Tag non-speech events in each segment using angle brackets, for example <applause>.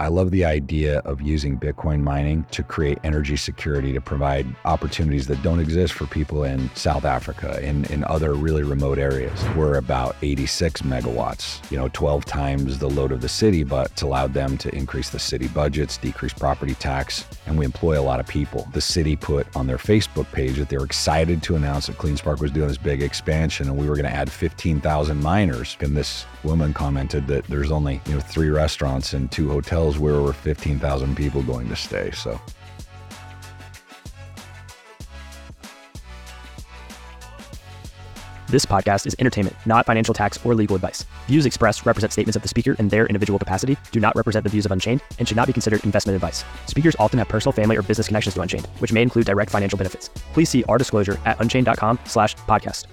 I love the idea of using Bitcoin mining to create energy security to provide opportunities that don't exist for people in South Africa and in other really remote areas. We're about 86 megawatts, you know, 12 times the load of the city, but it's allowed them to increase the city budgets, decrease property tax, and we employ a lot of people. The city put on their Facebook page that they were excited to announce that CleanSpark was doing this big expansion and we were going to add 15,000 miners. And this woman commented that there's only, you know, three restaurants and two hotels where over 15,000 people going to stay. So This podcast is entertainment, not financial tax or legal advice. Views expressed represent statements of the speaker in their individual capacity, do not represent the views of Unchained, and should not be considered investment advice. Speakers often have personal, family, or business connections to Unchained, which may include direct financial benefits. Please see our disclosure at unchained.com slash podcast.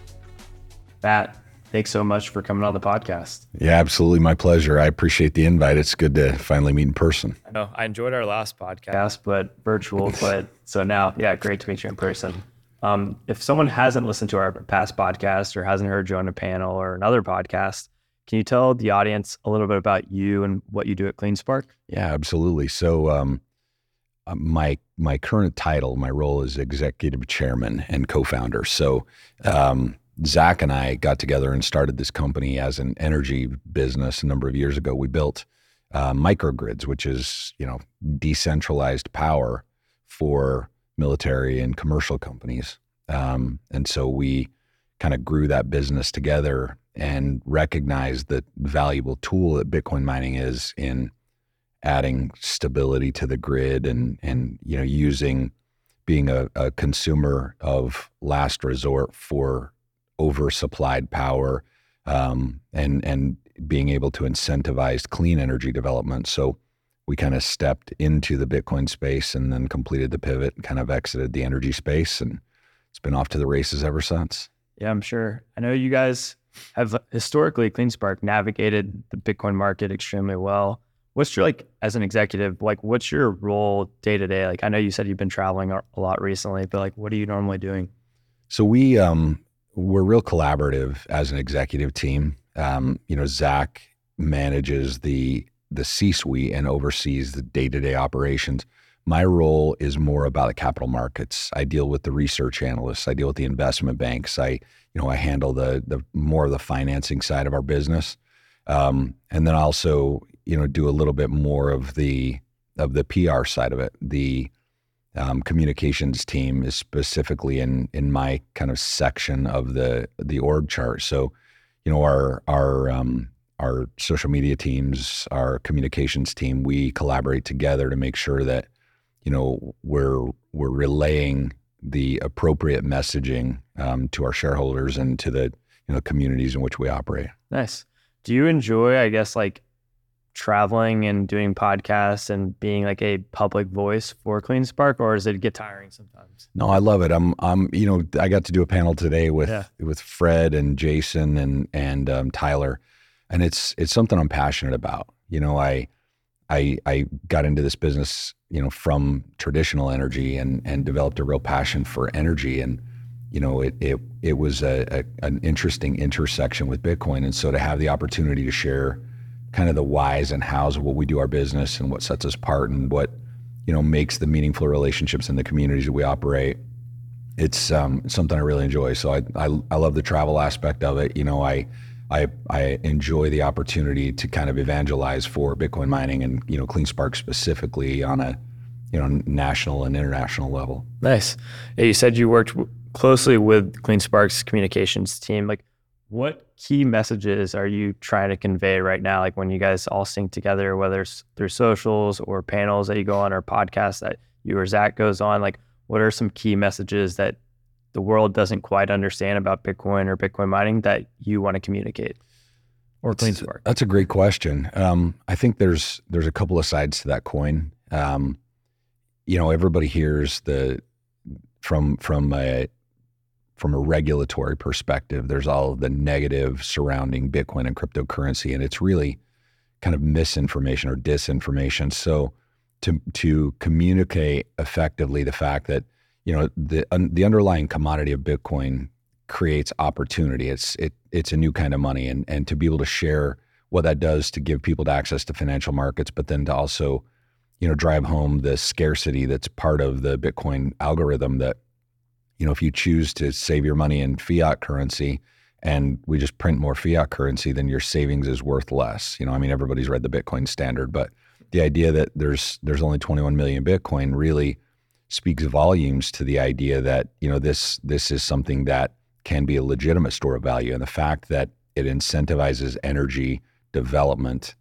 Matt, thanks so much for coming on the podcast. Yeah, absolutely. My pleasure. I appreciate the invite. It's good to finally meet in person. I know I enjoyed our last podcast, but virtual. <laughs> but so now, yeah, great to meet you in person. Um, if someone hasn't listened to our past podcast or hasn't heard you on a panel or another podcast, can you tell the audience a little bit about you and what you do at CleanSpark? Yeah, absolutely. So, um, uh, my my current title, my role is executive chairman and co-founder. So, um, Zach and I got together and started this company as an energy business a number of years ago. We built uh, microgrids, which is you know decentralized power for military and commercial companies. Um, and so we kind of grew that business together and recognized the valuable tool that Bitcoin mining is in adding stability to the grid and and you know using being a, a consumer of last resort for oversupplied power um, and and being able to incentivize clean energy development. So we kind of stepped into the Bitcoin space and then completed the pivot and kind of exited the energy space. And it's been off to the races ever since. Yeah, I'm sure. I know you guys have historically CleanSpark navigated the Bitcoin market extremely well. What's your like as an executive, like what's your role day to day? Like I know you said you've been traveling a lot recently, but like what are you normally doing? So we um we're real collaborative as an executive team. Um, you know, Zach manages the the C suite and oversees the day to day operations. My role is more about the capital markets. I deal with the research analysts. I deal with the investment banks. I, you know, I handle the the more of the financing side of our business, um, and then also, you know, do a little bit more of the of the PR side of it. The um, communications team is specifically in in my kind of section of the the org chart. So, you know, our our um, our social media teams, our communications team, we collaborate together to make sure that you know we're we're relaying the appropriate messaging um, to our shareholders and to the you know communities in which we operate. Nice. Do you enjoy, I guess, like traveling and doing podcasts and being like a public voice for CleanSpark, or does it get tiring sometimes? No, I love it. I'm, I'm, you know, I got to do a panel today with yeah. with Fred and Jason and and um, Tyler and it's it's something I'm passionate about. You know, I I I got into this business, you know, from traditional energy and and developed a real passion for energy and you know, it it it was a, a an interesting intersection with Bitcoin and so to have the opportunity to share kind of the whys and hows of what we do our business and what sets us apart and what you know makes the meaningful relationships in the communities that we operate it's um, something I really enjoy. So I, I I love the travel aspect of it. You know, I I, I enjoy the opportunity to kind of evangelize for Bitcoin mining and you know CleanSpark specifically on a you know national and international level. Nice. Yeah, you said you worked closely with CleanSpark's communications team. Like, what key messages are you trying to convey right now? Like when you guys all sync together, whether it's through socials or panels that you go on or podcasts that you or Zach goes on. Like, what are some key messages that the world doesn't quite understand about Bitcoin or Bitcoin mining that you want to communicate? Or CleanSpark? That's a great question. Um, I think there's there's a couple of sides to that coin. Um, you know, everybody hears the from from a from a regulatory perspective. There's all the negative surrounding Bitcoin and cryptocurrency, and it's really kind of misinformation or disinformation. So to to communicate effectively the fact that you know the un, the underlying commodity of Bitcoin creates opportunity. It's it it's a new kind of money, and and to be able to share what that does to give people to access to financial markets, but then to also, you know, drive home the scarcity that's part of the Bitcoin algorithm that, you know, if you choose to save your money in fiat currency and we just print more fiat currency, then your savings is worth less. You know, I mean, everybody's read the Bitcoin standard, but the idea that there's there's only 21 million Bitcoin really speaks volumes to the idea that you know this this is something that can be a legitimate store of value, and the fact that it incentivizes energy development.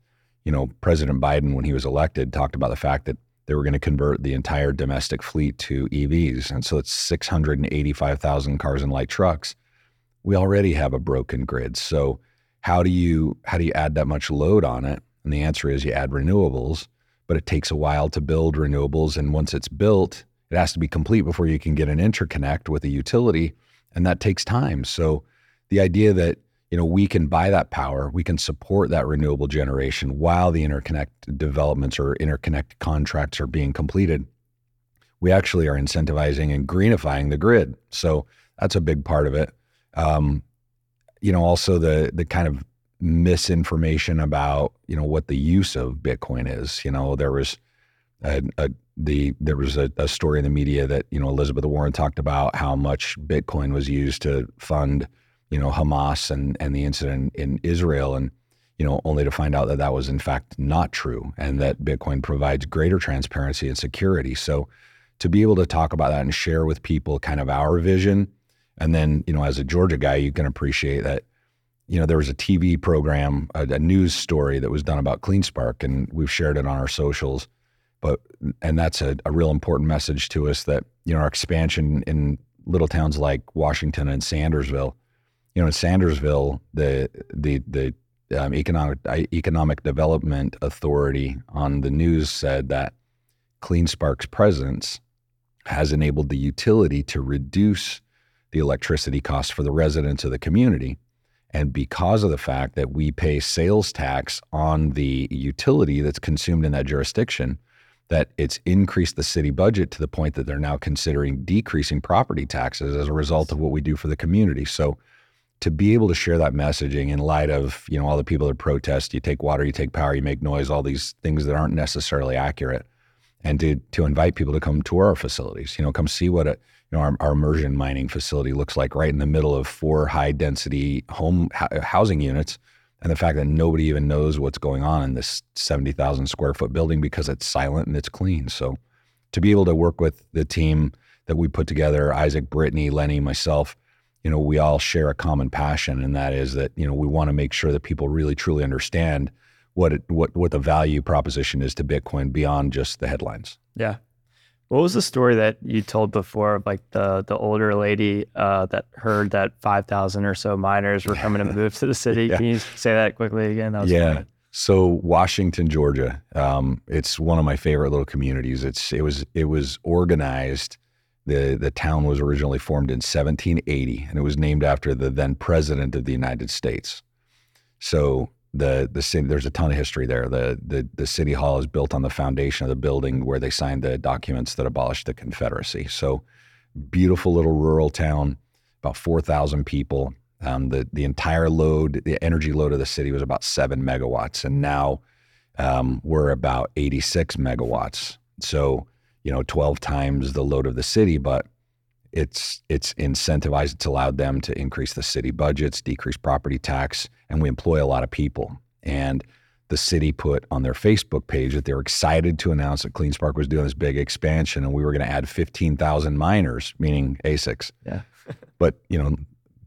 You know, President Biden, when he was elected, talked about the fact that they were going to convert the entire domestic fleet to EVs, and so it's 685,000 cars and light trucks. We already have a broken grid, so how do you how do you add that much load on it? And the answer is you add renewables, but it takes a while to build renewables. And once it's built, it has to be complete before you can get an interconnect with a utility. And that takes time. So the idea that you know we can buy that power, we can support that renewable generation while the interconnect developments or interconnect contracts are being completed. We actually are incentivizing and greenifying the grid. So that's a big part of it. Um, you know, also the the kind of misinformation about you know what the use of Bitcoin is. You know, there was a, a the there was a, a, story in the media that you know Elizabeth Warren talked about how much Bitcoin was used to fund you know Hamas and and the incident in Israel and you know only to find out that that was in fact not true and that Bitcoin provides greater transparency and security. So to be able to talk about that and share with people kind of our vision and then you know as a Georgia guy you can appreciate that you know, there was a TV program, a, a, news story that was done about CleanSpark, and we've shared it on our socials. But and that's a, a real important message to us that you know our expansion in little towns like Washington and Sandersville. You know, in Sandersville, the the the um, economic economic development authority on the news said that CleanSpark's presence has enabled the utility to reduce the electricity costs for the residents of the community and because of the fact that we pay sales tax on the utility that's consumed in that jurisdiction, that it's increased the city budget to the point that they're now considering decreasing property taxes as a result of what we do for the community. So to be able to share that messaging in light of, you know, all the people that protest, you take water, you take power, you make noise, all these things that aren't necessarily accurate. And to to invite people to come tour our facilities, you know, come see what a you know, our, our immersion mining facility looks like right in the middle of four high density home housing units. And the fact that nobody even knows what's going on in this 70,000 square foot building because it's silent and it's clean. So to be able to work with the team that we put together, Isaac, Brittany, Lenny, myself, you know, we all share a common passion, and that is that, you know, we want to make sure that people really truly understand what it, what what the value proposition is to Bitcoin beyond just the headlines. Yeah, what was the story that you told before like the the older lady uh, that heard that five thousand or so miners were coming to move to the city? <laughs> yeah. Can you say that quickly again? That yeah. So Washington, Georgia, um, it's one of my favorite little communities. It's it was it was organized. The The town was originally formed in 1780, and it was named after the then president of the United States. So the the city there's a ton of history there. The the the city hall is built on the foundation of the building where they signed the documents that abolished the Confederacy. So beautiful little rural town, about four thousand people. Um, the the entire load, the energy load of the city was about seven megawatts, and now um, we're about 86 megawatts. So you know, 12 times the load of the city, but it's it's incentivized. It's allowed them to increase the city budgets, decrease property tax, and we employ a lot of people. And the city put on their Facebook page that they were excited to announce that CleanSpark was doing this big expansion, and we were going to add 15,000 miners, meaning ASICs. Yeah. <laughs> but you know,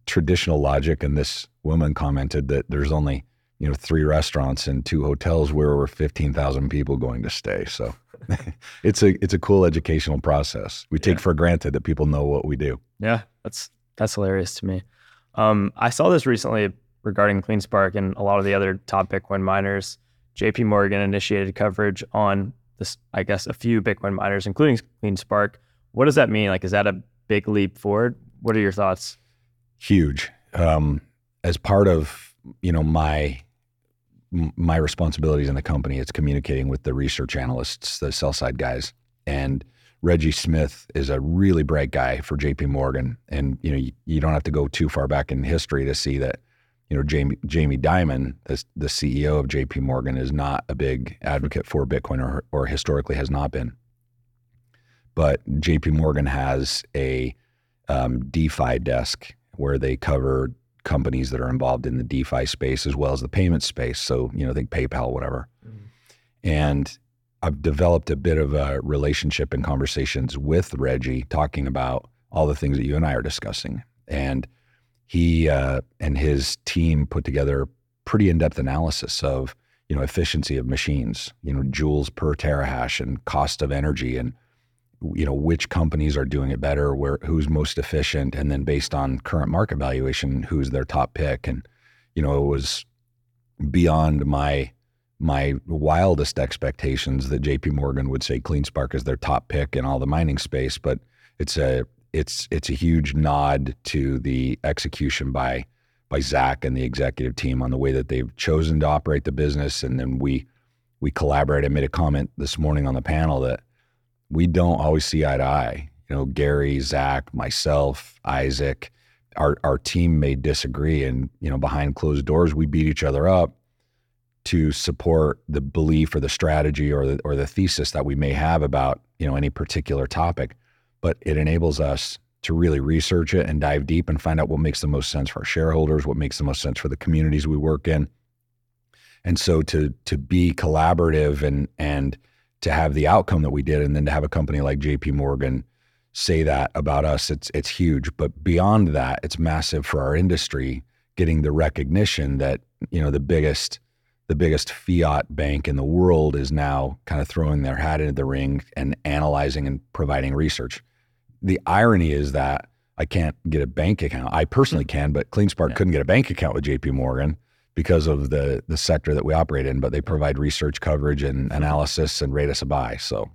traditional logic, and this woman commented that there's only you know three restaurants and two hotels where were 15,000 people going to stay. So <laughs> it's a it's a cool educational process. We take for granted that people know what we do. Yeah, that's that's hilarious to me. Um, I saw this recently regarding CleanSpark and a lot of the other top Bitcoin miners. JP Morgan initiated coverage on this, I guess, a few Bitcoin miners, including CleanSpark. What does that mean? Like, is that a big leap forward? What are your thoughts? Huge. Um, as part of you know my my responsibilities in the company, it's communicating with the research analysts, the sell side guys. And Reggie Smith is a really bright guy for JP Morgan. And, you know, you, you, don't have to go too far back in history to see that you know, Jamie Jamie the, the CEO of J.P. Morgan, is not a big advocate for Bitcoin, or or historically has not been. But J.P. Morgan has a um, DeFi desk where they cover companies that are involved in the DeFi space as well as the payment space. So you know, think PayPal, whatever. Mm-hmm. And I've developed a bit of a relationship and conversations with Reggie, talking about all the things that you and I are discussing. And he uh, and his team put together pretty in-depth analysis of you know efficiency of machines, you know joules per terahash and cost of energy, and you know which companies are doing it better, where who's most efficient, and then based on current market valuation, who's their top pick. And you know it was beyond my my wildest expectations that J.P. Morgan would say CleanSpark is their top pick in all the mining space, but it's a it's it's a huge nod to the execution by by Zach and the executive team on the way that they've chosen to operate the business. And then we we collaborated. I made a comment this morning on the panel that we don't always see eye to eye. You know, Gary, Zach, myself, Isaac, our our team may disagree, and you know, behind closed doors, we beat each other up to support the belief or the strategy or the or the thesis that we may have about you know any particular topic but it enables us to really research it and dive deep and find out what makes the most sense for our shareholders, what makes the most sense for the communities we work in. And so to to be collaborative and and to have the outcome that we did and then to have a company like JP Morgan say that about us it's it's huge but beyond that it's massive for our industry getting the recognition that you know the biggest the biggest fiat bank in the world is now kind of throwing their hat into the ring and analyzing and providing research the irony is that I can't get a bank account. I personally hmm. can, but CleanSpark yeah. couldn't get a bank account with JP Morgan because of the the sector that we operate in, but they provide research coverage and analysis and rate us a buy. So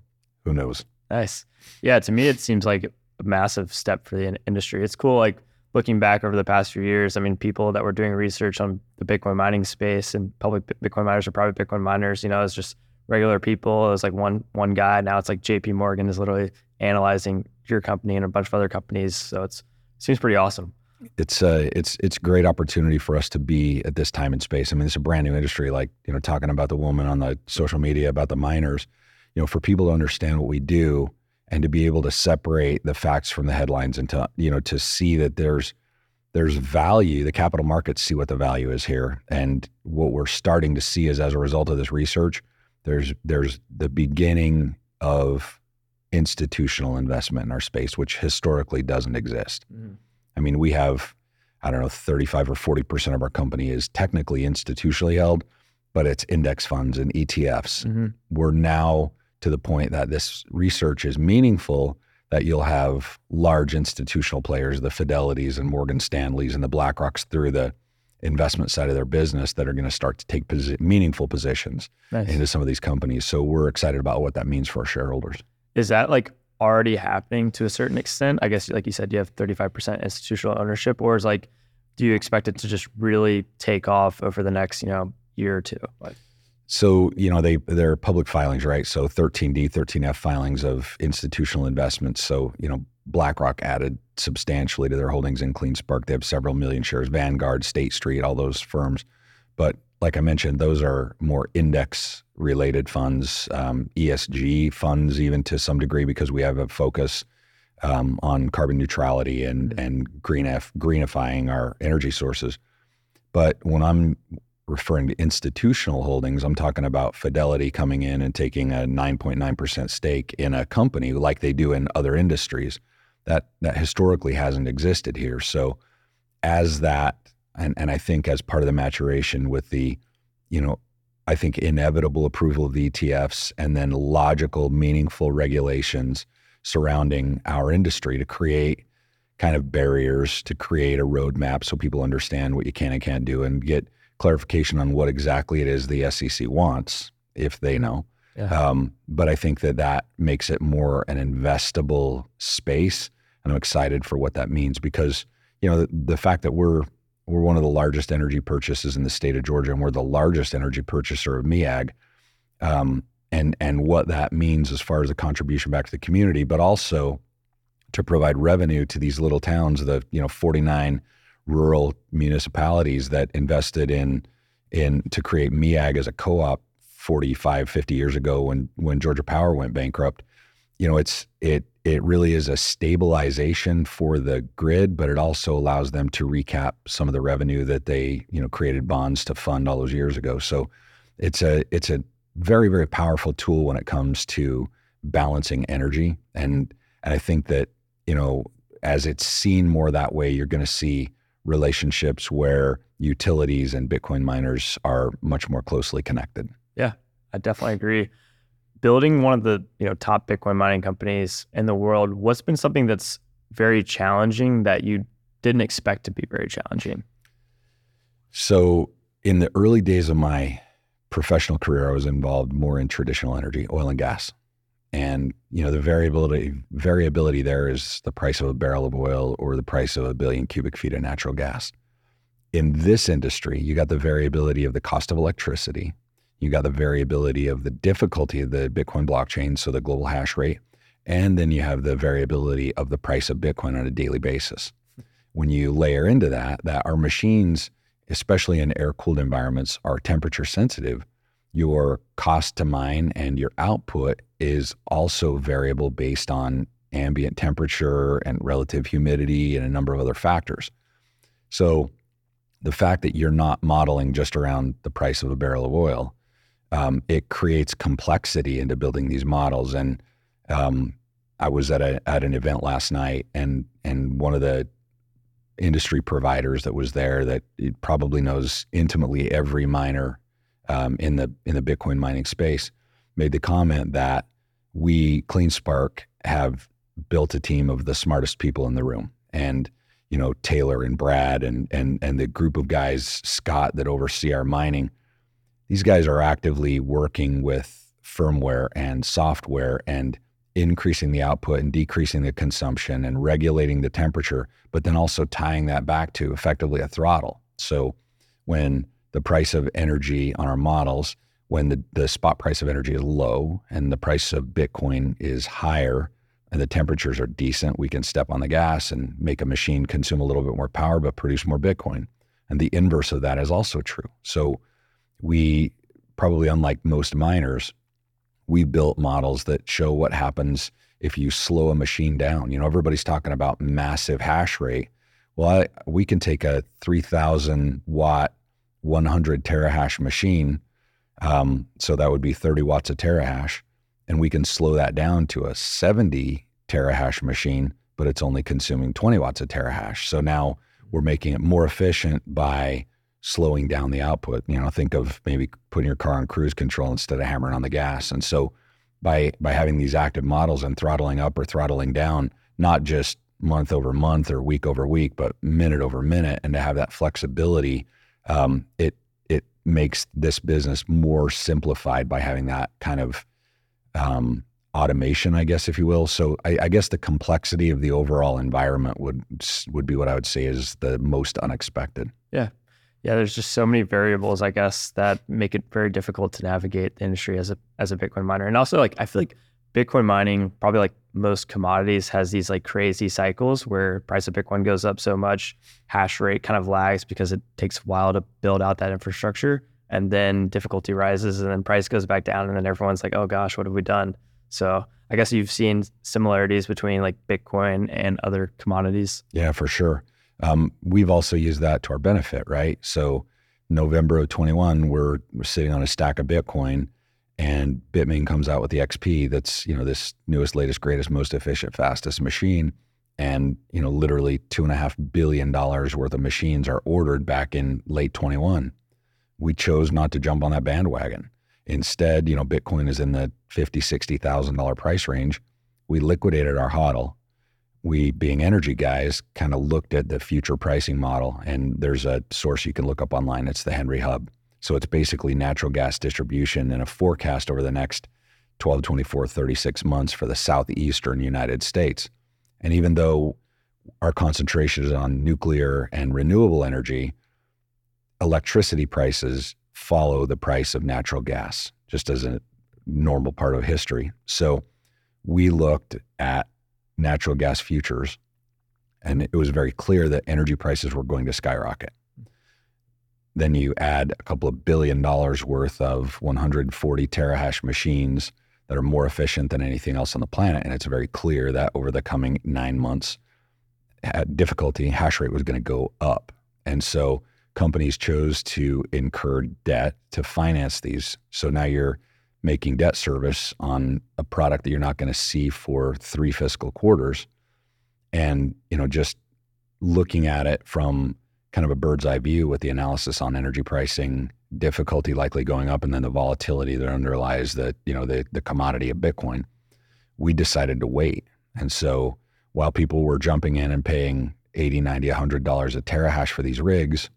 who knows? Nice. Yeah, to me it seems like a massive step for the industry. It's cool like looking back over the past few years, I mean, people that were doing research on the Bitcoin mining space and public Bitcoin miners or private Bitcoin miners, you know, it's just regular people. It was like one one guy. Now it's like JP Morgan is literally analyzing your company and a bunch of other companies. So it's it seems pretty awesome. It's uh it's it's a great opportunity for us to be at this time and space. I mean, it's a brand new industry. Like you know, talking about the woman on the social media about the miners. You know, for people to understand what we do and to be able to separate the facts from the headlines and to you know to see that there's there's value the capital markets see what the value is here and what we're starting to see is as a result of this research there's there's the beginning of institutional investment in our space, which historically doesn't exist. Mm. I mean, we have, I don't know, 35 or 40% of our company is technically institutionally held, but it's index funds and ETFs. Mm-hmm. We're now to the point that this research is meaningful that you'll have large institutional players, the Fidelities and Morgan Stanleys and the BlackRocks through the investment side of their business that are going to start to take posi- meaningful positions nice. into some of these companies. So we're excited about what that means for our shareholders. Is that like already happening to a certain extent? I guess, like you said, you have 35% institutional ownership, or is like, do you expect it to just really take off over the next, you know, year or two? Like, so you know they they're public filings, right? So 13D, 13F filings of institutional investments. So you know BlackRock added substantially to their holdings in CleanSpark. They have several million shares, Vanguard, State Street, all those firms. But like I mentioned, those are more index related funds, um, ESG funds, even to some degree, because we have a focus um, on carbon neutrality and mm-hmm. and green greenifying our energy sources. But when I'm referring to institutional holdings, I'm talking about Fidelity coming in and taking a 9.9% stake in a company like they do in other industries that that historically hasn't existed here. So as that and and I think as part of the maturation with the you know I think inevitable approval of the ETFs and then logical meaningful regulations surrounding our industry to create kind of barriers to create a roadmap so people understand what you can and can't do and get clarification on what exactly it is the SEC wants if they know yeah. Um, but I think that that makes it more an investable space, and I'm excited for what that means because you know the, the fact that we're we're one of the largest energy purchases in the state of Georgia, and we're the largest energy purchaser of MEAG, um, and and what that means as far as a contribution back to the community, but also to provide revenue to these little towns, the you know 49 rural municipalities that invested in in to create MEAG as a co-op 45, 50 years ago when when Georgia Power went bankrupt. You know, it's it it really is a stabilization for the grid, but it also allows them to recap some of the revenue that they, you know, created bonds to fund all those years ago. So it's a it's a very, very powerful tool when it comes to balancing energy. And and I think that, you know, as it's seen more that way, you're going to see relationships where utilities and Bitcoin miners are much more closely connected. Yeah, I definitely agree. Building one of the you know top Bitcoin mining companies in the world, what's been something that's very challenging that you didn't expect to be very challenging? So in the early days of my professional career, I was involved more in traditional energy, oil and gas. And you know the variability variability there is the price of a barrel of oil or the price of a billion cubic feet of natural gas in this industry, you got the variability of the cost of electricity. You got the variability of the difficulty of the Bitcoin blockchain, so the global hash rate. And then you have the variability of the price of Bitcoin on a daily basis. When you layer into that, that our machines, especially in air cooled environments, are temperature sensitive. Your cost to mine and your output is also variable based on ambient temperature and relative humidity and a number of other factors. So the fact that you're not modeling just around the price of a barrel of oil, um, it creates complexity into building these models. And um, I was at a at an event last night, and and one of the industry providers that was there that probably knows intimately every miner um, in the in the Bitcoin mining space made the comment that we CleanSpark have built a team of the smartest people in the room, and you know Taylor and Brad and and and the group of guys Scott that oversee our mining. These guys are actively working with firmware and software and increasing the output and decreasing the consumption and regulating the temperature, but then also tying that back to effectively a throttle. So when the price of energy on our models, when the, the spot price of energy is low and the price of Bitcoin is higher, and the temperatures are decent, we can step on the gas and make a machine consume a little bit more power but produce more Bitcoin. And the inverse of that is also true. So we probably unlike most miners, we built models that show what happens if you slow a machine down. You know, everybody's talking about massive hash rate. Well, I, we can take a 3000 watt, 100 terahash machine. Um, so that would be 30 watts a terahash and we can slow that down to a 70 terahash machine, but it's only consuming 20 watts of terahash. So now we're making it more efficient by slowing down the output. You know, think of maybe putting your car on cruise control instead of hammering on the gas. And so by by having these active models and throttling up or throttling down, not just month over month or week over week, but minute over minute, and to have that flexibility, um, it it makes this business more simplified by having that kind of um, automation, I guess, if you will. So I, I, guess the complexity of the overall environment would would be what I would say is the most unexpected. Yeah, yeah. There's just so many variables, I guess, that make it very difficult to navigate the industry as a as a Bitcoin miner. And also, like I feel like Bitcoin mining, probably like most commodities, has these like crazy cycles where price of Bitcoin goes up so much, hash rate kind of lags because it takes a while to build out that infrastructure and then difficulty rises and then price goes back down and then everyone's like oh gosh what have we done so i guess you've seen similarities between like bitcoin and other commodities yeah for sure um, we've also used that to our benefit right so november of 21 we're, we're sitting on a stack of bitcoin and bitmain comes out with the xp that's you know this newest latest greatest most efficient fastest machine and you know literally two and a half billion dollars worth of machines are ordered back in late 21 we chose not to jump on that bandwagon. Instead, you know, Bitcoin is in the fifty, sixty thousand dollar price range. We liquidated our hodl. We, being energy guys, kind of looked at the future pricing model, and there's a source you can look up online. It's the Henry Hub. So it's basically natural gas distribution and a forecast over the next 12, 24, 36 months for the southeastern United States. And even though our concentration is on nuclear and renewable energy, electricity prices follow the price of natural gas, just as a normal part of history. So we looked at natural gas futures And it was very clear that energy prices were going to skyrocket. Then you add a couple of billion dollars worth of 140 terahash machines that are more efficient than anything else on the planet. And it's very clear that over the coming nine months, difficulty hash rate was going to go up. And so companies chose to incur debt to finance these. So now you're making debt service on a product that you're not going to see for three fiscal quarters. And, you know, just looking at it from kind of a bird's eye view with the analysis on energy pricing, difficulty likely going up, and then the volatility that underlies the, you know, the, the commodity of Bitcoin, we decided to wait. And so while people were jumping in and paying 80, 90, $100 a terahash for these rigs,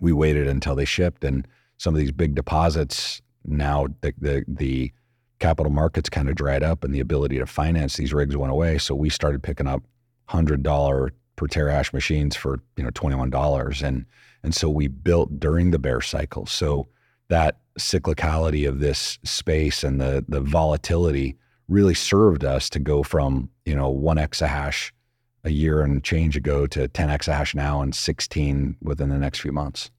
we waited until they shipped. And some of these big deposits, now the, the, the capital markets kind of dried up and the ability to finance these rigs went away. So we started picking up $100 per terahash machines for, you know, $21. And, and so we built during the bear cycle. So that cyclicality of this space and the, the volatility really served us to go from, you know, one exahash a year and change ago to 10 exahash now and 16 within the next few months.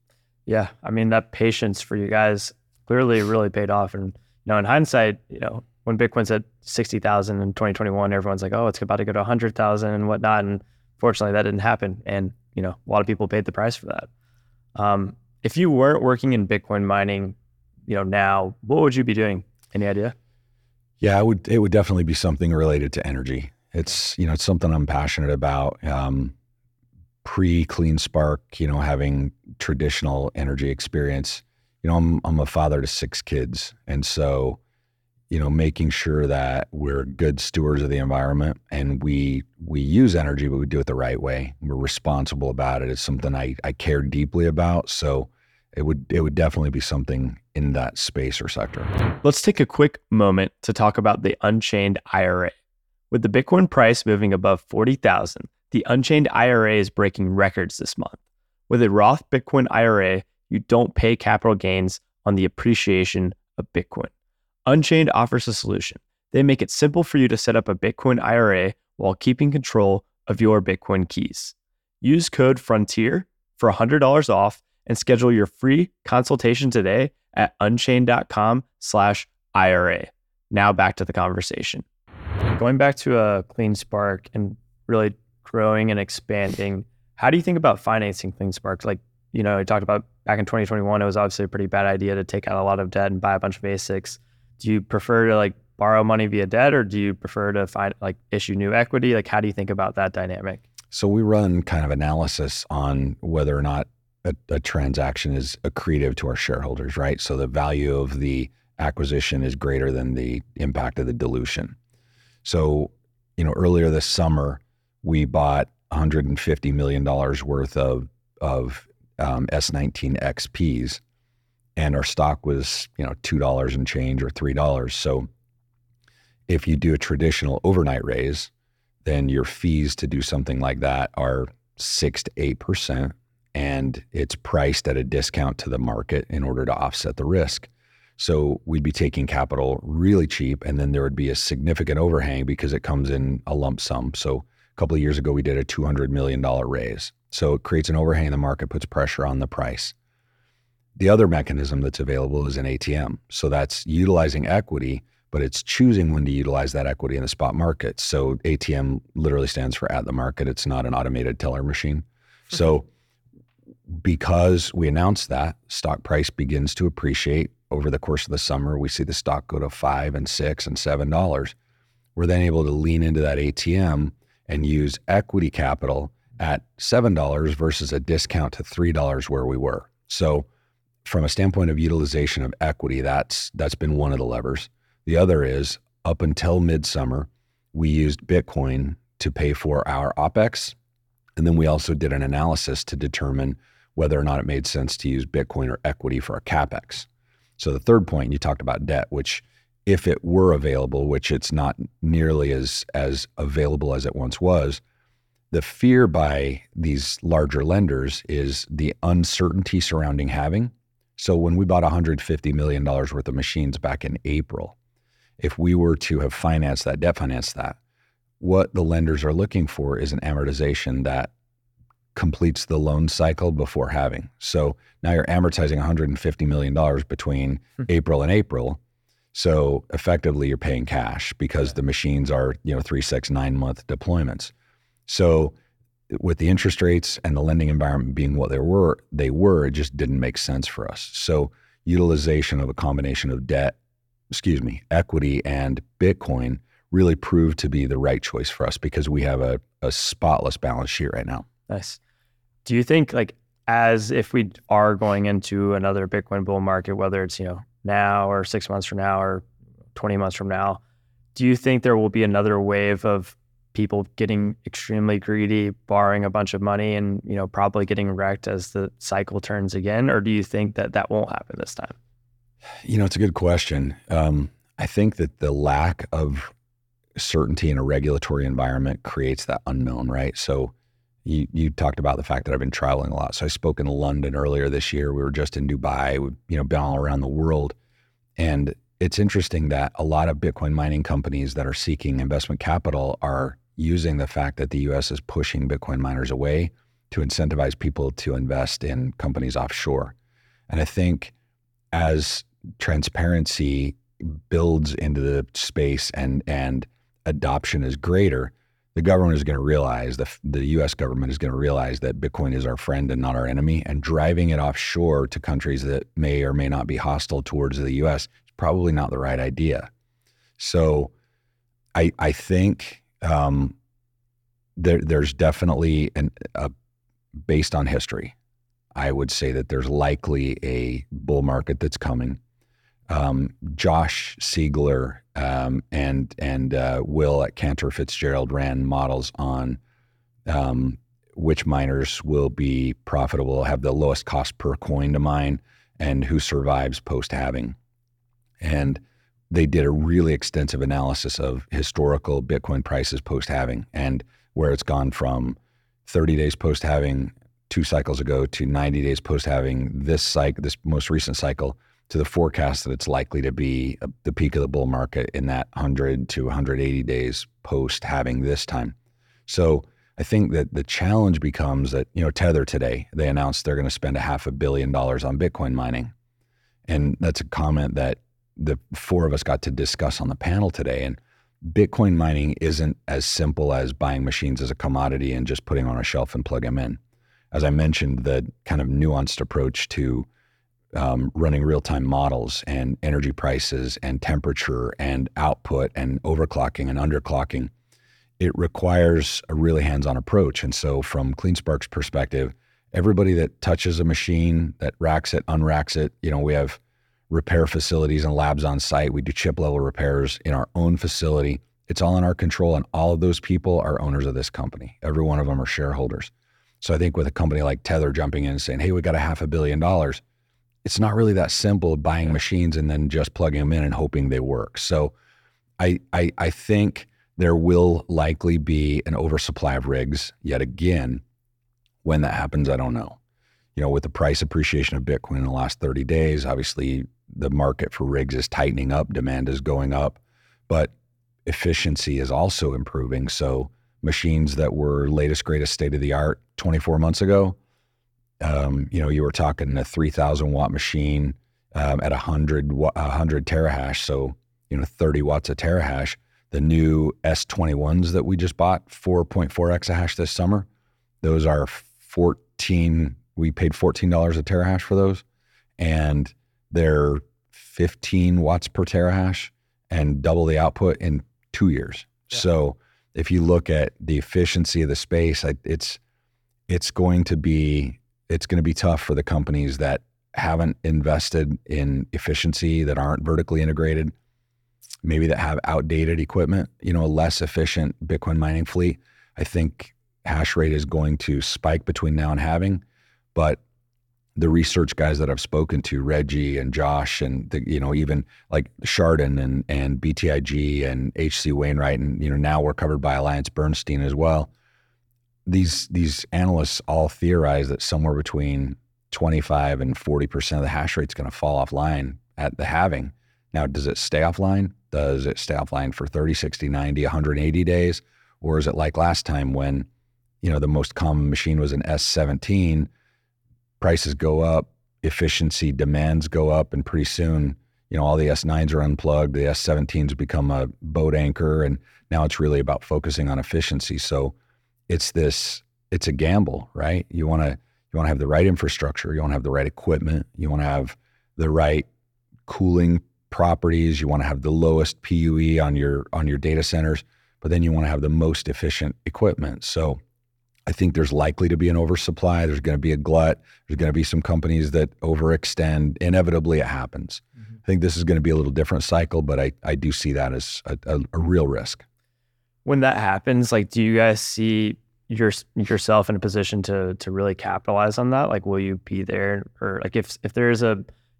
Yeah. I mean, that patience for you guys clearly really paid off. And, you know, in hindsight, you know, when Bitcoin's at 60,000 in 2021, everyone's like, oh, it's about to go to 100,000 and whatnot. And fortunately, that didn't happen. And, you know, a lot of people paid the price for that. Um, if you weren't working in Bitcoin mining, you know, now, what would you be doing? Any idea? Yeah, it would, it would definitely be something related to energy. It's you know it's something I'm passionate about. Um, Pre CleanSpark, you know, having traditional energy experience. You know, I'm I'm a father to six kids, and so you know, making sure that we're good stewards of the environment and we we use energy, but we do it the right way. We're responsible about it. It's something I, I care deeply about. So it would it would definitely be something in that space or sector. Let's take a quick moment to talk about the Unchained IRA. With the Bitcoin price moving above 40,000, the Unchained IRA is breaking records this month. With a Roth Bitcoin IRA, you don't pay capital gains on the appreciation of Bitcoin. Unchained offers a solution. They make it simple for you to set up a Bitcoin IRA while keeping control of your Bitcoin keys. Use code FRONTIER for $100 off and schedule your free consultation today at unchained.com slash IRA. Now back to the conversation. Going back to a CleanSpark and really growing and expanding, how do you think about financing CleanSpark? Like, you know, I talked about back in 2021, it was obviously a pretty bad idea to take out a lot of debt and buy a bunch of ASICs. Do you prefer to like borrow money via debt or do you prefer to find like issue new equity? Like, how do you think about that dynamic? So we run kind of analysis on whether or not a, a transaction is accretive to our shareholders, right? So the value of the acquisition is greater than the impact of the dilution. So, you know, earlier this summer, we bought 150 million dollars worth of of um, S19 XPs, and our stock was you know two dollars and change or three dollars. So, if you do a traditional overnight raise, then your fees to do something like that are six to eight percent, and it's priced at a discount to the market in order to offset the risk. So we'd be taking capital really cheap, and then there would be a significant overhang because it comes in a lump sum. So a couple of years ago, we did a $200 million raise. So it creates an overhang in the market, puts pressure on the price. The other mechanism that's available is an ATM. So that's utilizing equity, but it's choosing when to utilize that equity in the spot market. So ATM literally stands for at the market. It's not an automated teller machine. <laughs> So because we announced that, stock price begins to appreciate over the course of the summer, we see the stock go to five and six and seven dollars. We're then able to lean into that ATM and use equity capital at seven dollars versus a discount to three dollars where we were. So, from a standpoint of utilization of equity, that's that's been one of the levers. The other is up until midsummer, we used Bitcoin to pay for our OPEX. And then we also did an analysis to determine whether or not it made sense to use Bitcoin or equity for our CapEx. So the third point you talked about debt, which if it were available, which it's not nearly as as available as it once was, the fear by these larger lenders is the uncertainty surrounding halving. So when we bought 150 million dollars worth of machines back in April, if we were to have financed that, debt financed that, what the lenders are looking for is an amortization that completes the loan cycle before halving. So now you're amortizing 150 million dollars between Hmm. April and April. So effectively, you're paying cash because the machines are you know three, six, nine month deployments. So with the interest rates and the lending environment being what they were, they were it just didn't make sense for us. So utilization of a combination of debt, excuse me, equity and Bitcoin really proved to be the right choice for us because we have a, a spotless balance sheet right now. Nice. Do you think like as if we are going into another Bitcoin bull market, whether it's, you know, now or six months from now or 20 months from now, do you think there will be another wave of people getting extremely greedy, borrowing a bunch of money and, you know, probably getting wrecked as the cycle turns again? Or do you think that that won't happen this time? You know, it's a good question. Um, I think that the lack of certainty in a regulatory environment creates that unknown, right? So you you talked about the fact that I've been traveling a lot. So I spoke in London earlier this year. We were just in Dubai. We've you know been all around the world, and it's interesting that a lot of Bitcoin mining companies that are seeking investment capital are using the fact that the U.S. is pushing Bitcoin miners away to incentivize people to invest in companies offshore. And I think as transparency builds into the space and and adoption is greater, the government is going to realize the the U.S. government is going to realize that Bitcoin is our friend and not our enemy, and driving it offshore to countries that may or may not be hostile towards the U.S. is probably not the right idea. So, I I think um, there there's definitely an a based on history. I would say that there's likely a bull market that's coming. Um, Josh Siegler um, and and uh, Will at Cantor Fitzgerald ran models on um, which miners will be profitable, have the lowest cost per coin to mine, and who survives post halving. And they did a really extensive analysis of historical Bitcoin prices post halving and where it's gone from 30 days post halving two cycles ago to 90 days post halving this cycle, this most recent cycle to the forecast that it's likely to be a, the peak of the bull market in that 100 to 180 days post halving this time. So I think that the challenge becomes that, you know, Tether today, they announced they're going to spend a half a billion dollars on Bitcoin mining. And that's a comment that the four of us got to discuss on the panel today. And Bitcoin mining isn't as simple as buying machines as a commodity and just putting on a shelf and plug them in. As I mentioned, the kind of nuanced approach to um, running real time models and energy prices and temperature and output and overclocking and underclocking, it requires a really hands on approach. And so, from CleanSpark's perspective, everybody that touches a machine, that racks it, unracks it, you know, we have repair facilities and labs on site. We do chip level repairs in our own facility. It's all in our control. And all of those people are owners of this company. Every one of them are shareholders. So I think with a company like Tether jumping in and saying, hey, we got a half a billion dollars, it's not really that simple buying machines and then just plugging them in and hoping they work. So I, I, I think there will likely be an oversupply of rigs yet again. When that happens, I don't know. You know, with the price appreciation of Bitcoin in the last 30 days, obviously the market for rigs is tightening up, demand is going up, but efficiency is also improving. So machines that were latest, greatest state of the art 24 months ago, um, you know, you were talking a 3,000 watt machine um, at 100, 100 terahash. So, you know, 30 watts a terahash. The new S21s that we just bought, 4.4 exahash this summer, those are 14, we paid $14 a terahash for those. And they're 15 watts per terahash and double the output in two years. Yeah. So if you look at the efficiency of the space, it's it's going to be it's going to be tough for the companies that haven't invested in efficiency, that aren't vertically integrated, maybe that have outdated equipment. You know, a less efficient Bitcoin mining fleet. I think hash rate is going to spike between now and halving, but the research guys that I've spoken to, Reggie and Josh, and the, you know even like Chardan and and BTIG and HC Wainwright, and you know now we're covered by Alliance Bernstein as well. These these analysts all theorize that somewhere between 25 and 40 percent of the hash rate is going to fall offline at the halving. Now, does it stay offline? Does it stay offline for 30, 60, 90, 180 days? Or is it like last time when, you know, the most common machine was an S17, prices go up, efficiency demands go up, and pretty soon, you know, all the S9s are unplugged, the S17s become a boat anchor, and now it's really about focusing on efficiency. So it's this, it's a gamble, right? You want to you want to have the right infrastructure, you want to have the right equipment, you want to have the right cooling properties, you want to have the lowest PUE on your on your data centers, but then you want to have the most efficient equipment. So I think there's likely to be an oversupply. There's going to be a glut. There's going to be some companies that overextend. Inevitably, it happens. Mm-hmm. I think this is going to be a little different cycle, but I, I do see that as a, a, a real risk. When that happens, like, do you guys see your, yourself in a position to to really capitalize on that? Like, will you be there, or like if if there is a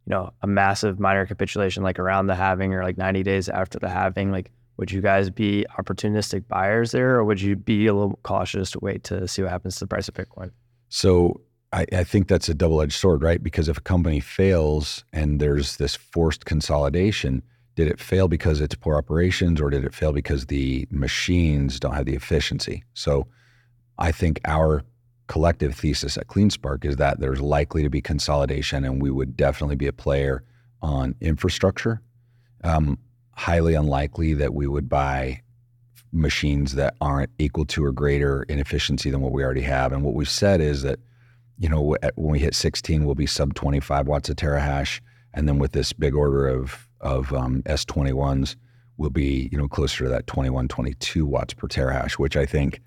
you know a massive miner capitulation like around the halving or like 90 days after the halving, like would you guys be opportunistic buyers there, or would you be a little cautious to wait to see what happens to the price of Bitcoin? So I, I think that's a double edged sword, right? Because if a company fails and there's this forced consolidation, did it fail because it's poor operations or did it fail because the machines don't have the efficiency? So I think our collective thesis at CleanSpark is that there's likely to be consolidation and we would definitely be a player on infrastructure. Um, highly unlikely that we would buy machines that aren't equal to or greater in efficiency than what we already have. And what we've said is that, you know, when we hit 16, we'll be sub 25 watts a terahash. And then with this big order of, of um, S21s, we'll be, you know, closer to that 21, 22 watts per terahash, which I think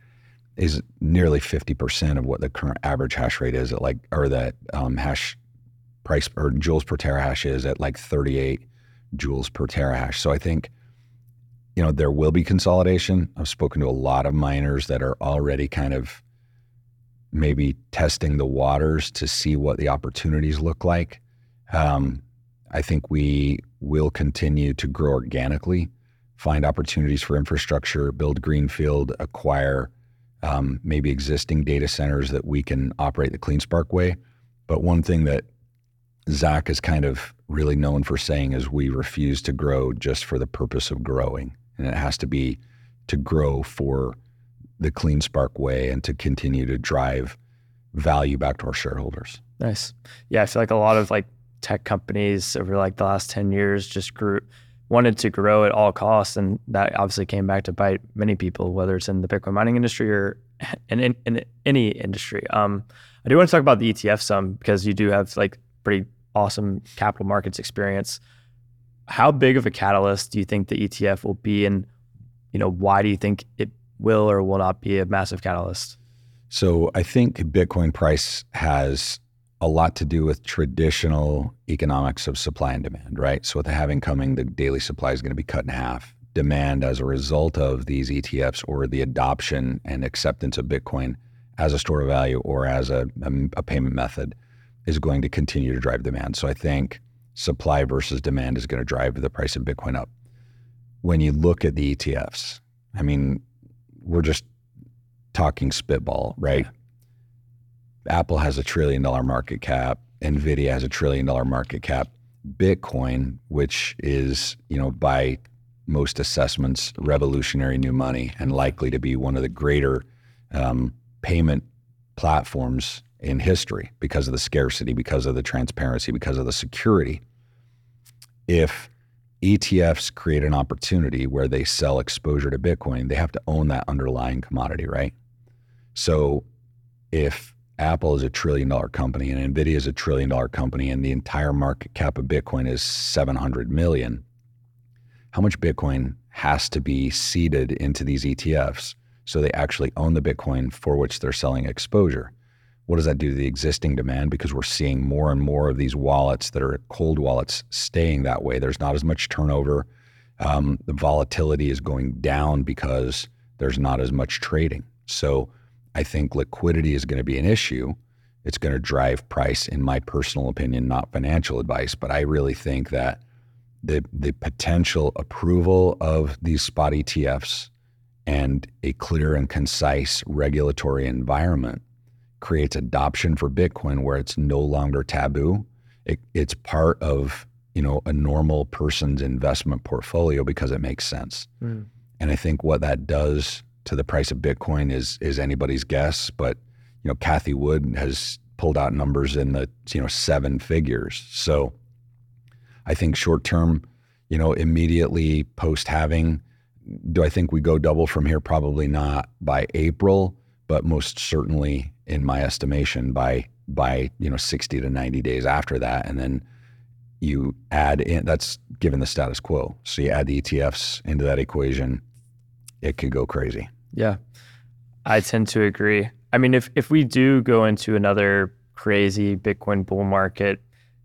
is nearly 50% of what the current average hash rate is at like, or that um, hash price or joules per terahash is at like 38 joules per terahash. So I think, you know, there will be consolidation. I've spoken to a lot of miners that are already kind of maybe testing the waters to see what the opportunities look like. Um, I think we will continue to grow organically, find opportunities for infrastructure, build greenfield, acquire um, maybe existing data centers that we can operate the CleanSpark way. But one thing that Zach is kind of really known for saying is we refuse to grow just for the purpose of growing. And it has to be to grow for the CleanSpark way and to continue to drive value back to our shareholders. Nice. Yeah, I feel like a lot of like tech companies over like the last 10 years just grew wanted to grow at all costs and that obviously came back to bite many people whether it's in the bitcoin mining industry or <laughs> in, in, in any industry um, i do want to talk about the etf some because you do have like pretty awesome capital markets experience. How big of a catalyst do you think the ETF will be, and you know why do you think it will or will not be a massive catalyst? So I think Bitcoin price has a lot to do with traditional economics of supply and demand, right? So with the halving coming, the daily supply is going to be cut in half. Demand as a result of these ETFs or the adoption and acceptance of Bitcoin as a store of value or as a, a, a payment method is going to continue to drive demand. So I think supply versus demand is going to drive the price of Bitcoin up. When you look at the ETFs, I mean, we're just talking spitball, right? Yeah. Apple has a trillion dollar market cap, Nvidia has a trillion dollar market cap. Bitcoin, which is, you know, by most assessments, revolutionary new money and likely to be one of the greater um, payment platforms in history because of the scarcity, because of the transparency, because of the security. If ETFs create an opportunity where they sell exposure to Bitcoin, they have to own that underlying commodity, right? So if Apple is a trillion dollar company and Nvidia is a trillion dollar company and the entire market cap of Bitcoin is 700 million, how much Bitcoin has to be seeded into these ETFs so they actually own the Bitcoin for which they're selling exposure? What does that do to the existing demand? Because we're seeing more and more of these wallets that are cold wallets staying that way. There's not as much turnover. Um, the volatility is going down because there's not as much trading. So I think liquidity is going to be an issue. It's going to drive price, in my personal opinion, not financial advice. But I really think that the the potential approval of these spot ETFs and a clear and concise regulatory environment creates adoption for Bitcoin where it's no longer taboo. It, it's part of you know a normal person's investment portfolio because it makes sense. Mm. And I think what that does to the price of Bitcoin is is anybody's guess, but you know, Cathie Wood has pulled out numbers in the you know seven figures. So I think short term, you know, immediately post halving, do I think we go double from here? Probably not by April, but most certainly in my estimation by by you know 60 to 90 days after that and then you add in that's given the status quo. So you add the etfs into that equation it could go crazy. Yeah. I tend to agree. I mean if if we do go into another crazy bitcoin bull market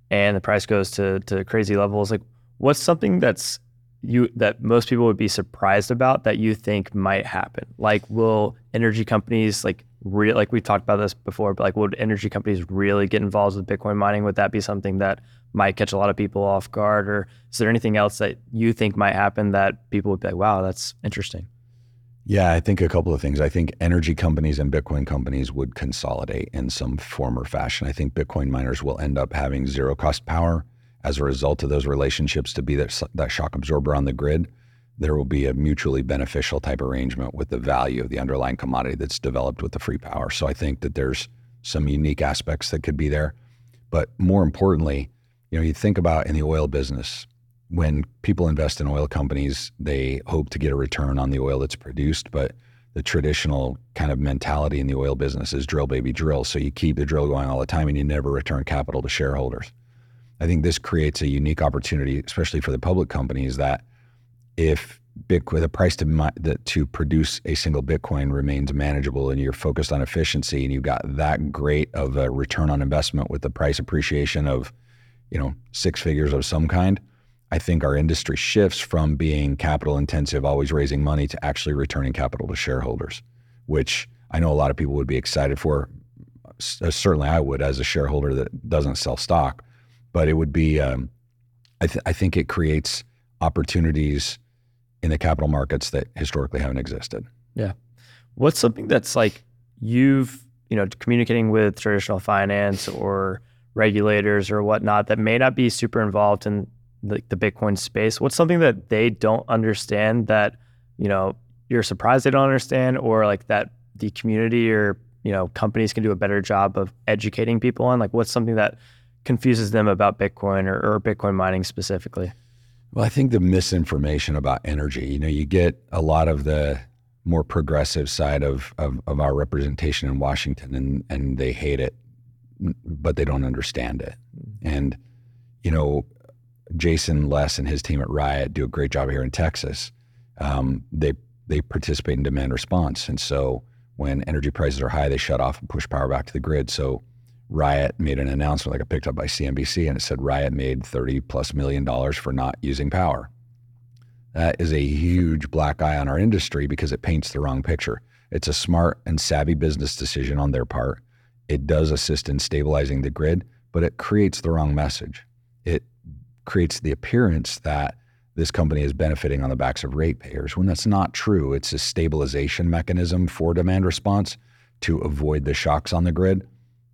and the price goes to to crazy levels like what's something that's you that most people would be surprised about that you think might happen like will energy companies like like we talked about this before, but like would energy companies really get involved with Bitcoin mining? Would that be something that might catch a lot of people off guard? Or is there anything else that you think might happen that people would be like, wow, that's interesting? Yeah, I think a couple of things. I think energy companies and Bitcoin companies would consolidate in some form or fashion. I think Bitcoin miners will end up having zero cost power as a result of those relationships to be that, that shock absorber on the grid there will be a mutually beneficial type arrangement with the value of the underlying commodity that's developed with the free power. So I think that there's some unique aspects that could be there. But more importantly, you know, you think about in the oil business, when people invest in oil companies, they hope to get a return on the oil that's produced, but the traditional kind of mentality in the oil business is drill baby drill. So you keep the drill going all the time and you never return capital to shareholders. I think this creates a unique opportunity, especially for the public companies that if Bitcoin, the price to to produce a single Bitcoin remains manageable, and you're focused on efficiency, and you've got that great of a return on investment with the price appreciation of, you know, six figures of some kind, I think our industry shifts from being capital intensive, always raising money, to actually returning capital to shareholders, which I know a lot of people would be excited for. Uh, certainly, I would as a shareholder that doesn't sell stock, but it would be. Um, I, th- I think it creates opportunities in the capital markets that historically haven't existed. Yeah. What's something that's like you've, you know, communicating with traditional finance or regulators or whatnot that may not be super involved in the, the Bitcoin space? What's something that they don't understand that, you know, you're surprised they don't understand or like that the community or, you know, companies can do a better job of educating people on? Like what's something that confuses them about Bitcoin or, or Bitcoin mining specifically? Well, I think the misinformation about energy, you know, you get a lot of the more progressive side of, of, of our representation in Washington and, and they hate it, but they don't understand it. And, you know, Jason Les and his team at Riot do a great job here in Texas. Um, they, they participate in demand response. And so when energy prices are high, they shut off and push power back to the grid. So Riot made an announcement like I picked up by CNBC and it said Riot made 30 plus million dollars for not using power. That is a huge black eye on our industry because it paints the wrong picture. It's a smart and savvy business decision on their part. It does assist in stabilizing the grid, but it creates the wrong message. It creates the appearance that this company is benefiting on the backs of ratepayers when that's not true. It's a stabilization mechanism for demand response to avoid the shocks on the grid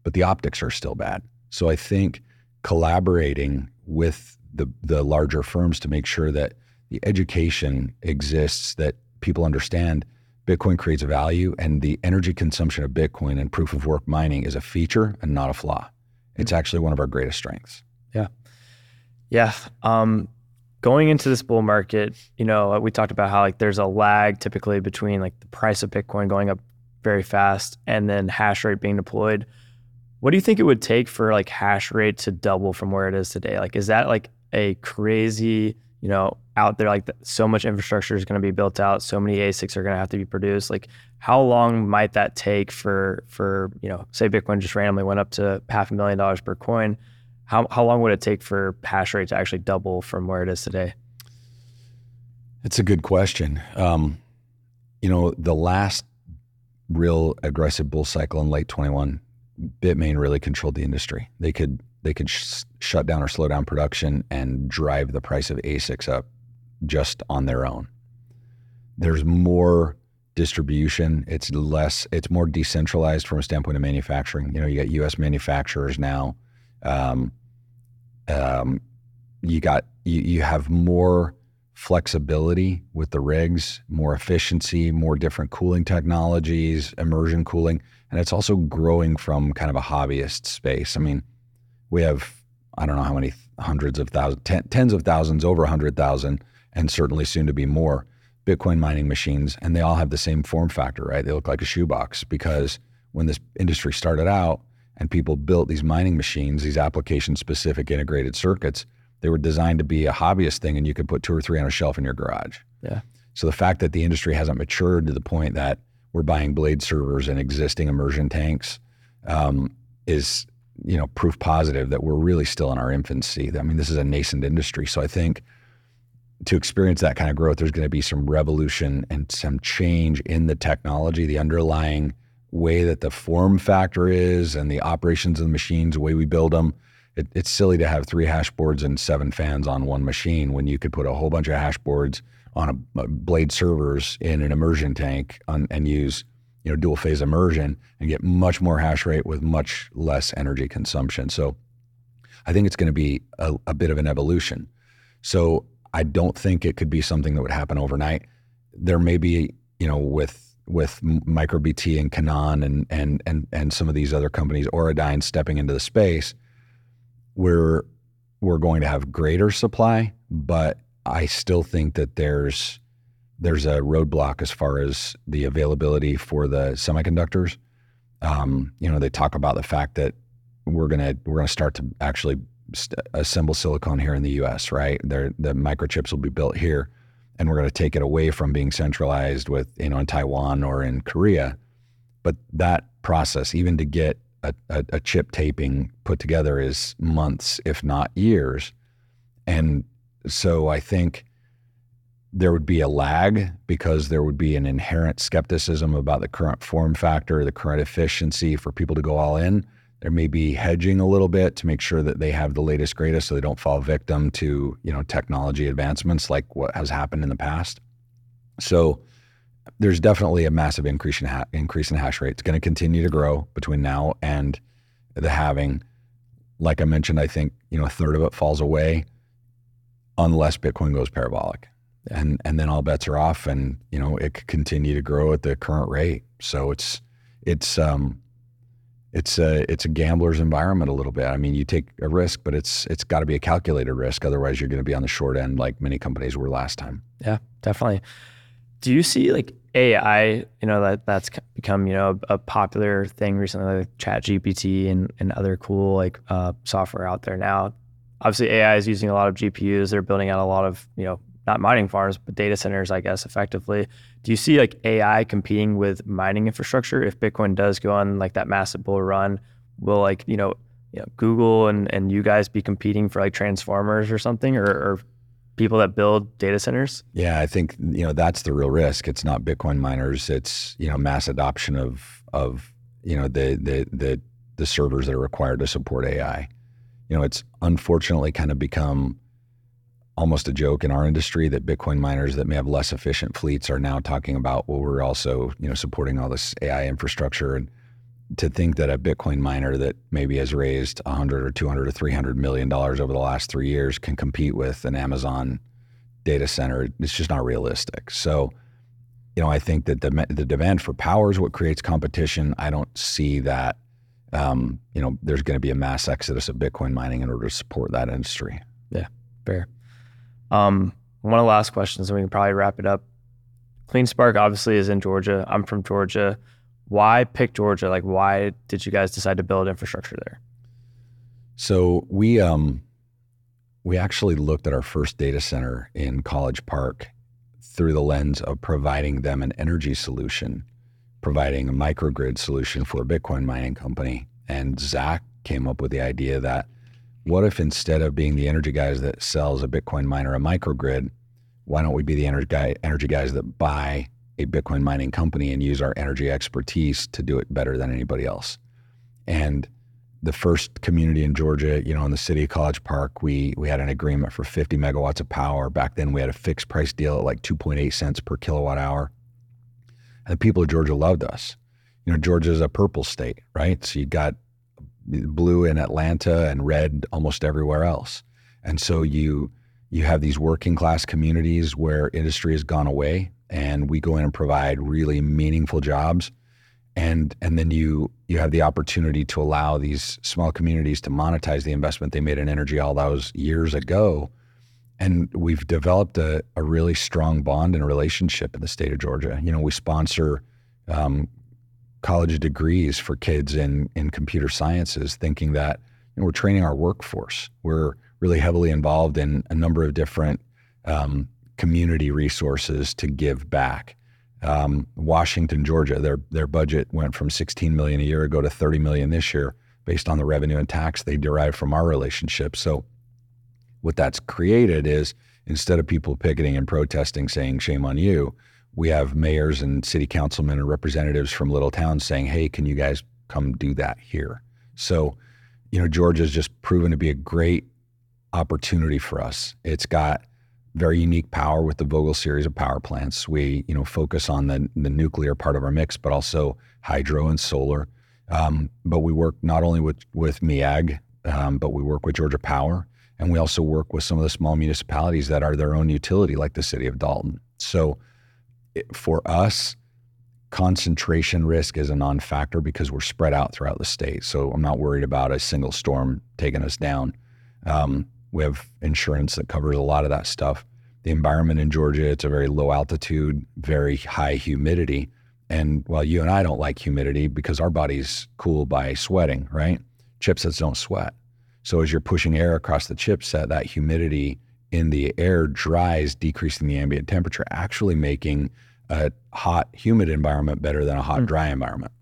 but the optics are still bad. So I think collaborating with the the larger firms to make sure that the education exists, that people understand Bitcoin creates value, and the energy consumption of Bitcoin and proof of work mining is a feature and not a flaw. It's mm-hmm. actually one of our greatest strengths. Yeah, yeah. Um, going into this bull market, you know, we talked about how like there's a lag typically between like the price of Bitcoin going up very fast and then hash rate being deployed. What do you think it would take for like hash rate to double from where it is today? Like, is that like a crazy, you know, out there like so much infrastructure is going to be built out, so many ASICs are going to have to be produced. Like, how long might that take for for you know, say Bitcoin just randomly went up to half a million dollars per coin? How how long would it take for hash rate to actually double from where it is today? It's a good question. Um, you know, the last real aggressive bull cycle in late 21 Bitmain really controlled the industry. They could they could sh- shut down or slow down production and drive the price of ASICs up just on their own. There's more distribution. It's less. It's more decentralized from a standpoint of manufacturing. You know, you got U.S. manufacturers now. Um, um, you got you, you have more flexibility with the rigs, more efficiency, more different cooling technologies, immersion cooling, and it's also growing from kind of a hobbyist space. I mean, we have I don't know how many hundreds of thousands, ten, tens of thousands, over a hundred thousand, and certainly soon to be more Bitcoin mining machines, and they all have the same form factor, right? They look like a shoebox because when this industry started out and people built these mining machines, these application specific integrated circuits, they were designed to be a hobbyist thing and you could put two or three on a shelf in your garage. Yeah. So the fact that the industry hasn't matured to the point that we're buying blade servers and existing immersion tanks um, is you know proof positive that we're really still in our infancy. I mean, this is a nascent industry. So I think to experience that kind of growth, there's going to be some revolution and some change in the technology, the underlying way that the form factor is and the operations of the machines, the way we build them. It, it's silly to have three hash boards and seven fans on one machine when you could put a whole bunch of hash boards on a, a blade servers in an immersion tank on, and use you know dual phase immersion and get much more hash rate with much less energy consumption. So I think it's going to be a, a bit of an evolution. So I don't think it could be something that would happen overnight. There may be, you know, with with MicroBT and Canaan and and and and some of these other companies, Auradine stepping into the space, we're we're going to have greater supply, but I still think that there's there's a roadblock as far as the availability for the semiconductors. Um, you know, they talk about the fact that we're gonna we're gonna start to actually st- assemble silicon here in the U.S. Right, They're, the microchips will be built here, and we're to take it away from being centralized with you know in Taiwan or in Korea. But that process, even to get a, a, a chip taping put together, is months, if not years, and so I think there would be a lag because there would be an inherent skepticism about the current form factor, the current efficiency for people to go all in. There may be hedging a little bit to make sure that they have the latest greatest so they don't fall victim to, you know, technology advancements like what has happened in the past. So there's definitely a massive increase in ha- increase in hash rate. It's going to continue to grow between now and the halving. Like I mentioned, I think, you know, a third of it falls away unless Bitcoin goes parabolic and and then all bets are off, and you know it could continue to grow at the current rate. So it's it's um it's a it's a gambler's environment a little bit. I mean, you take a risk, but it's it's got to be a calculated risk. Otherwise, you're going to be on the short end, like many companies were last time. Yeah, definitely. Do you see like AI? You know that that's become you know a, popular thing recently, like Chat GPT and and other cool like uh, software out there now. Obviously, AI is using a lot of GPUs. They're building out a lot of you know not mining farms, but data centers, I guess, effectively. Do you see like AI competing with mining infrastructure? If Bitcoin does go on like that massive bull run, will like, you know, you know Google and, and you guys be competing for like transformers or something or, or people that build data centers? Yeah, I think, you know, that's the real risk. It's not Bitcoin miners, it's, you know, mass adoption of of, you know, the the the the servers that are required to support AI. You know, it's unfortunately kind of become almost a joke in our industry that Bitcoin miners that may have less efficient fleets are now talking about, well, we're also, you know, supporting all this AI infrastructure. And to think that a Bitcoin miner that maybe has raised 100 or 200 or 300 million dollars over the last three years can compete with an Amazon data center, it's just not realistic. So, you know, I think that the, the demand for power is what creates competition. I don't see that, um, you know, there's going to be a mass exodus of Bitcoin mining in order to support that industry. Yeah, fair. Um, one of the last questions, and we can probably wrap it up. CleanSpark obviously is in Georgia. I'm from Georgia. Why pick Georgia? Like, why did you guys decide to build infrastructure there? So we um, we actually looked at our first data center in College Park through the lens of providing them an energy solution, providing a microgrid solution for a Bitcoin mining company. And Zach came up with the idea that what if instead of being the energy guys that sells a Bitcoin miner a microgrid, why don't we be the energy, guy, energy guys that buy a Bitcoin mining company and use our energy expertise to do it better than anybody else? And the first community in Georgia, you know, in the city of College Park, we we had an agreement for 50 megawatts of power. Back then, we had a fixed price deal at like 2.8 cents per kilowatt hour. And the people of Georgia loved us. You know, Georgia's a purple state, right? So you got blue in Atlanta and red almost everywhere else. And so you you have these working class communities where industry has gone away, and we go in and provide really meaningful jobs. And and then you you have the opportunity to allow these small communities to monetize the investment they made in energy all those years ago. And we've developed a, a really strong bond and relationship in the state of georgia. You know we sponsor um, college degrees for kids in in computer sciences thinking that you know, we're training our workforce. We're really heavily involved in a number of different um, community resources to give back um, Washington, Georgia, their their budget went from 16 million a year ago to 30 million this year, based on the revenue and tax they derive from our relationship. So, what that's created is instead of people picketing and protesting, saying "shame on you," we have mayors and city councilmen and representatives from little towns saying, "Hey, can you guys come do that here?" So, you know, Georgia's just proven to be a great opportunity for us. It's got very unique power with the Vogtle series of power plants. We, you know, focus on the, the nuclear part of our mix, but also hydro and solar. Um, but we work not only with with MEAG, um, but we work with Georgia Power, and we also work with some of the small municipalities that are their own utility, like the city of Dalton. So, it, for us, concentration risk is a non-factor because we're spread out throughout the state. So I'm not worried about a single storm taking us down. Um, we have insurance that covers a lot of that stuff. The environment in Georgia, it's a very low altitude, very high humidity. And while you and I don't like humidity because our bodies cool by sweating, right? Chipsets don't sweat. So as you're pushing air across the chipset, that humidity in the air dries, decreasing the ambient temperature, actually making a hot, humid environment better than a hot, mm. dry environment.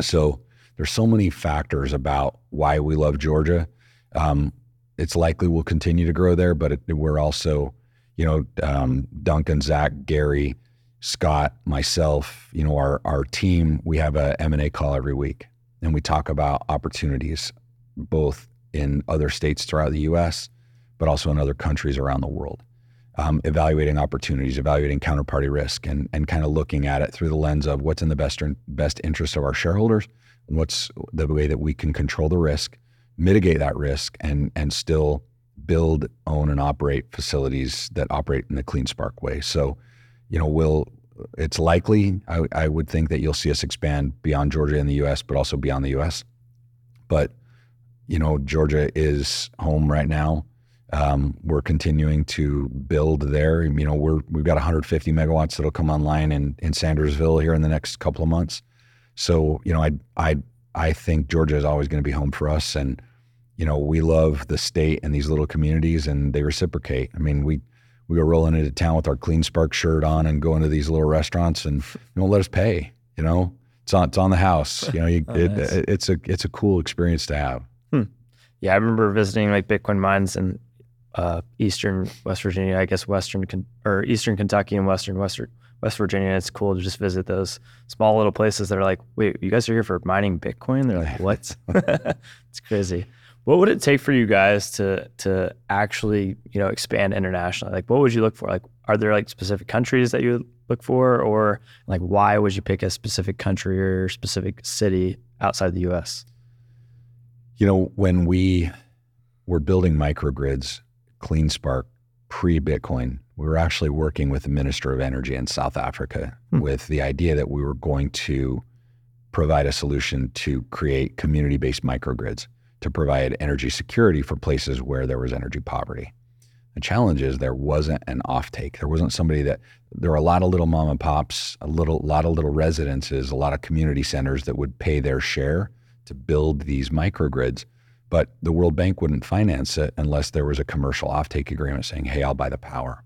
So there's so many factors about why we love Georgia. Um, it's likely we'll continue to grow there, but it, we're also, you know, um, Duncan, Zach, Gary, Scott, myself, you know, our our team. We have a M and A call every week, and we talk about opportunities both in other states throughout the U.S., but also in other countries around the world. Um, evaluating opportunities, evaluating counterparty risk, and and kind of looking at it through the lens of what's in the best best interest of our shareholders, what's the way that we can control the risk, mitigate that risk and and still build, own, and operate facilities that operate in the CleanSpark way. So, you know, we'll it's likely I, I would think that you'll see us expand beyond Georgia and the U.S., but also beyond the U.S. But you know, Georgia is home right now. Um, we're continuing to build there. You know, we're we've got 150 megawatts that'll come online in in Sandersville here in the next couple of months. So, you know, I I I think Georgia is always going to be home for us, and you know, we love the state and these little communities, and they reciprocate. I mean, we we go rolling into town with our CleanSpark shirt on and go into these little restaurants, and you won't let us pay. You know, it's on it's on the house. You know, you, <laughs> oh, it, nice. it, it's a it's a cool experience to have. Hmm. Yeah, I remember visiting like Bitcoin mines in uh, eastern West Virginia, I guess Western or Eastern Kentucky and Western Western West Virginia. It's cool to just visit those small little places that are like, wait, you guys are here for mining Bitcoin? They're like, what? <laughs> <laughs> it's crazy. What would it take for you guys to to actually you know expand internationally? Like, what would you look for? Like, are there like specific countries that you would look for, or like why would you pick a specific country or specific city outside the U.S.? You know, when we were building microgrids, CleanSpark pre Bitcoin, we were actually working with the Minister of Energy in South Africa hmm. with the idea that we were going to provide a solution to create community based microgrids to provide energy security for places where there was energy poverty. The challenge is there wasn't an offtake. There wasn't somebody that there were a lot of little mom and pops, a little lot of little residences, a lot of community centers that would pay their share to build these microgrids. But the World Bank wouldn't finance it unless there was a commercial offtake agreement saying, hey, I'll buy the power.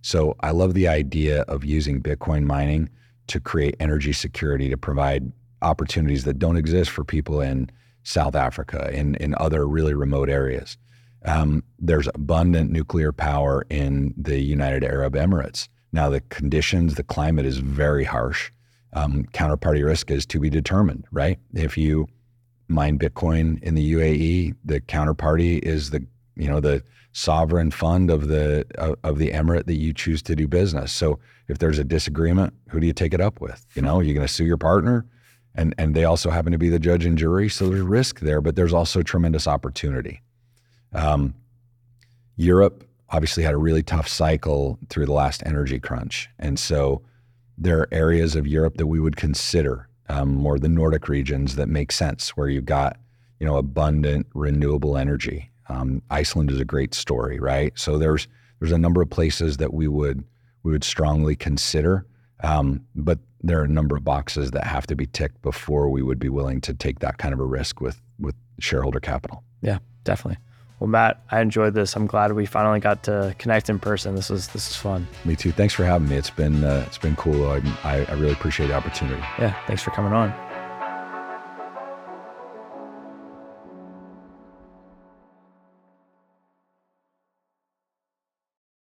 So I love the idea of using Bitcoin mining to create energy security to provide opportunities that don't exist for people in South Africa, in, in other really remote areas. Um, there's abundant nuclear power in the United Arab Emirates. Now, the conditions, the climate is very harsh. Um, counterparty risk is to be determined, right? If you mine Bitcoin in the UAE, the counterparty is the you know the sovereign fund of the of, the emirate that you choose to do business. So if there's a disagreement, who do you take it up with? You know, you're going to sue your partner and and they also happen to be the judge and jury. So there's risk there, but there's also tremendous opportunity. Um, Europe, obviously had a really tough cycle through the last energy crunch. And so there are areas of Europe that we would consider um, more the Nordic regions that make sense, where you've got you know abundant renewable energy. Um, Iceland is a great story, right? So there's there's a number of places that we would we would strongly consider, um, but there are a number of boxes that have to be ticked before we would be willing to take that kind of a risk with with shareholder capital. Yeah, definitely. Well, Matt, I enjoyed this. I'm glad we finally got to connect in person. This was this is fun. Me too. Thanks for having me. It's been uh, it's been cool. I, I, I really appreciate the opportunity. Yeah, thanks for coming on.